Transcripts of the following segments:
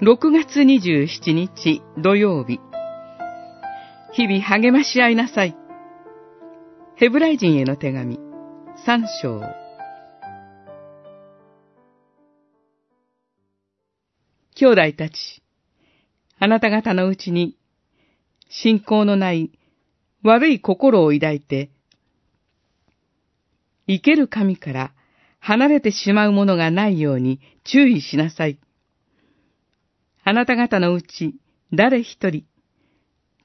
6月27日土曜日。日々励まし合いなさい。ヘブライ人への手紙、3章。兄弟たち、あなた方のうちに、信仰のない悪い心を抱いて、生ける神から離れてしまうものがないように注意しなさい。あなた方のうち誰一人、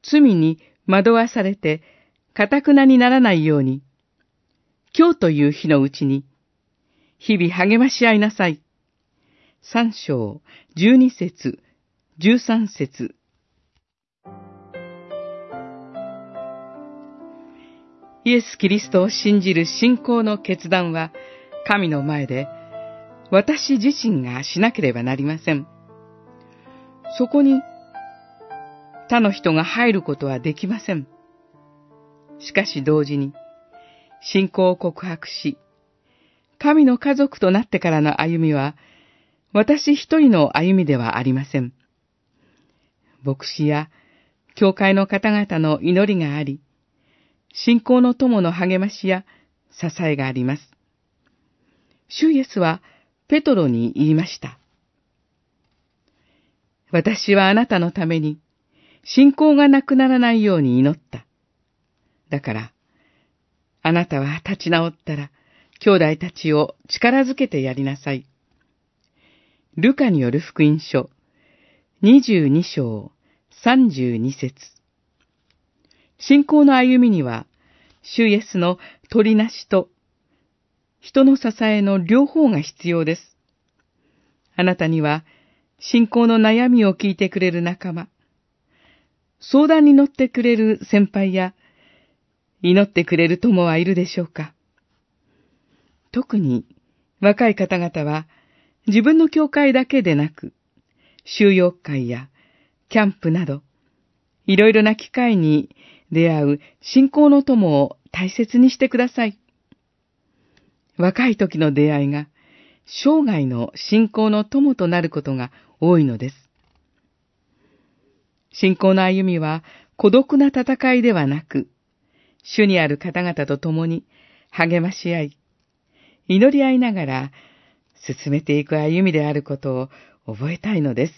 罪に惑わされて、かたくなにならないように、今日という日のうちに、日々励まし合いなさい。三章、十二節、十三節。イエス・キリストを信じる信仰の決断は、神の前で、私自身がしなければなりません。そこに他の人が入ることはできません。しかし同時に、信仰を告白し、神の家族となってからの歩みは、私一人の歩みではありません。牧師や教会の方々の祈りがあり、信仰の友の励ましや支えがあります。主イエスはペトロに言いました。私はあなたのために信仰がなくならないように祈った。だから、あなたは立ち直ったら、兄弟たちを力づけてやりなさい。ルカによる福音書、22章、32節信仰の歩みには、主イエスの取りなしと、人の支えの両方が必要です。あなたには、信仰の悩みを聞いてくれる仲間、相談に乗ってくれる先輩や、祈ってくれる友はいるでしょうか特に若い方々は自分の教会だけでなく、収容会やキャンプなど、いろいろな機会に出会う信仰の友を大切にしてください。若い時の出会いが生涯の信仰の友となることが多いのです。信仰の歩みは孤独な戦いではなく、主にある方々と共に励まし合い、祈り合いながら進めていく歩みであることを覚えたいのです。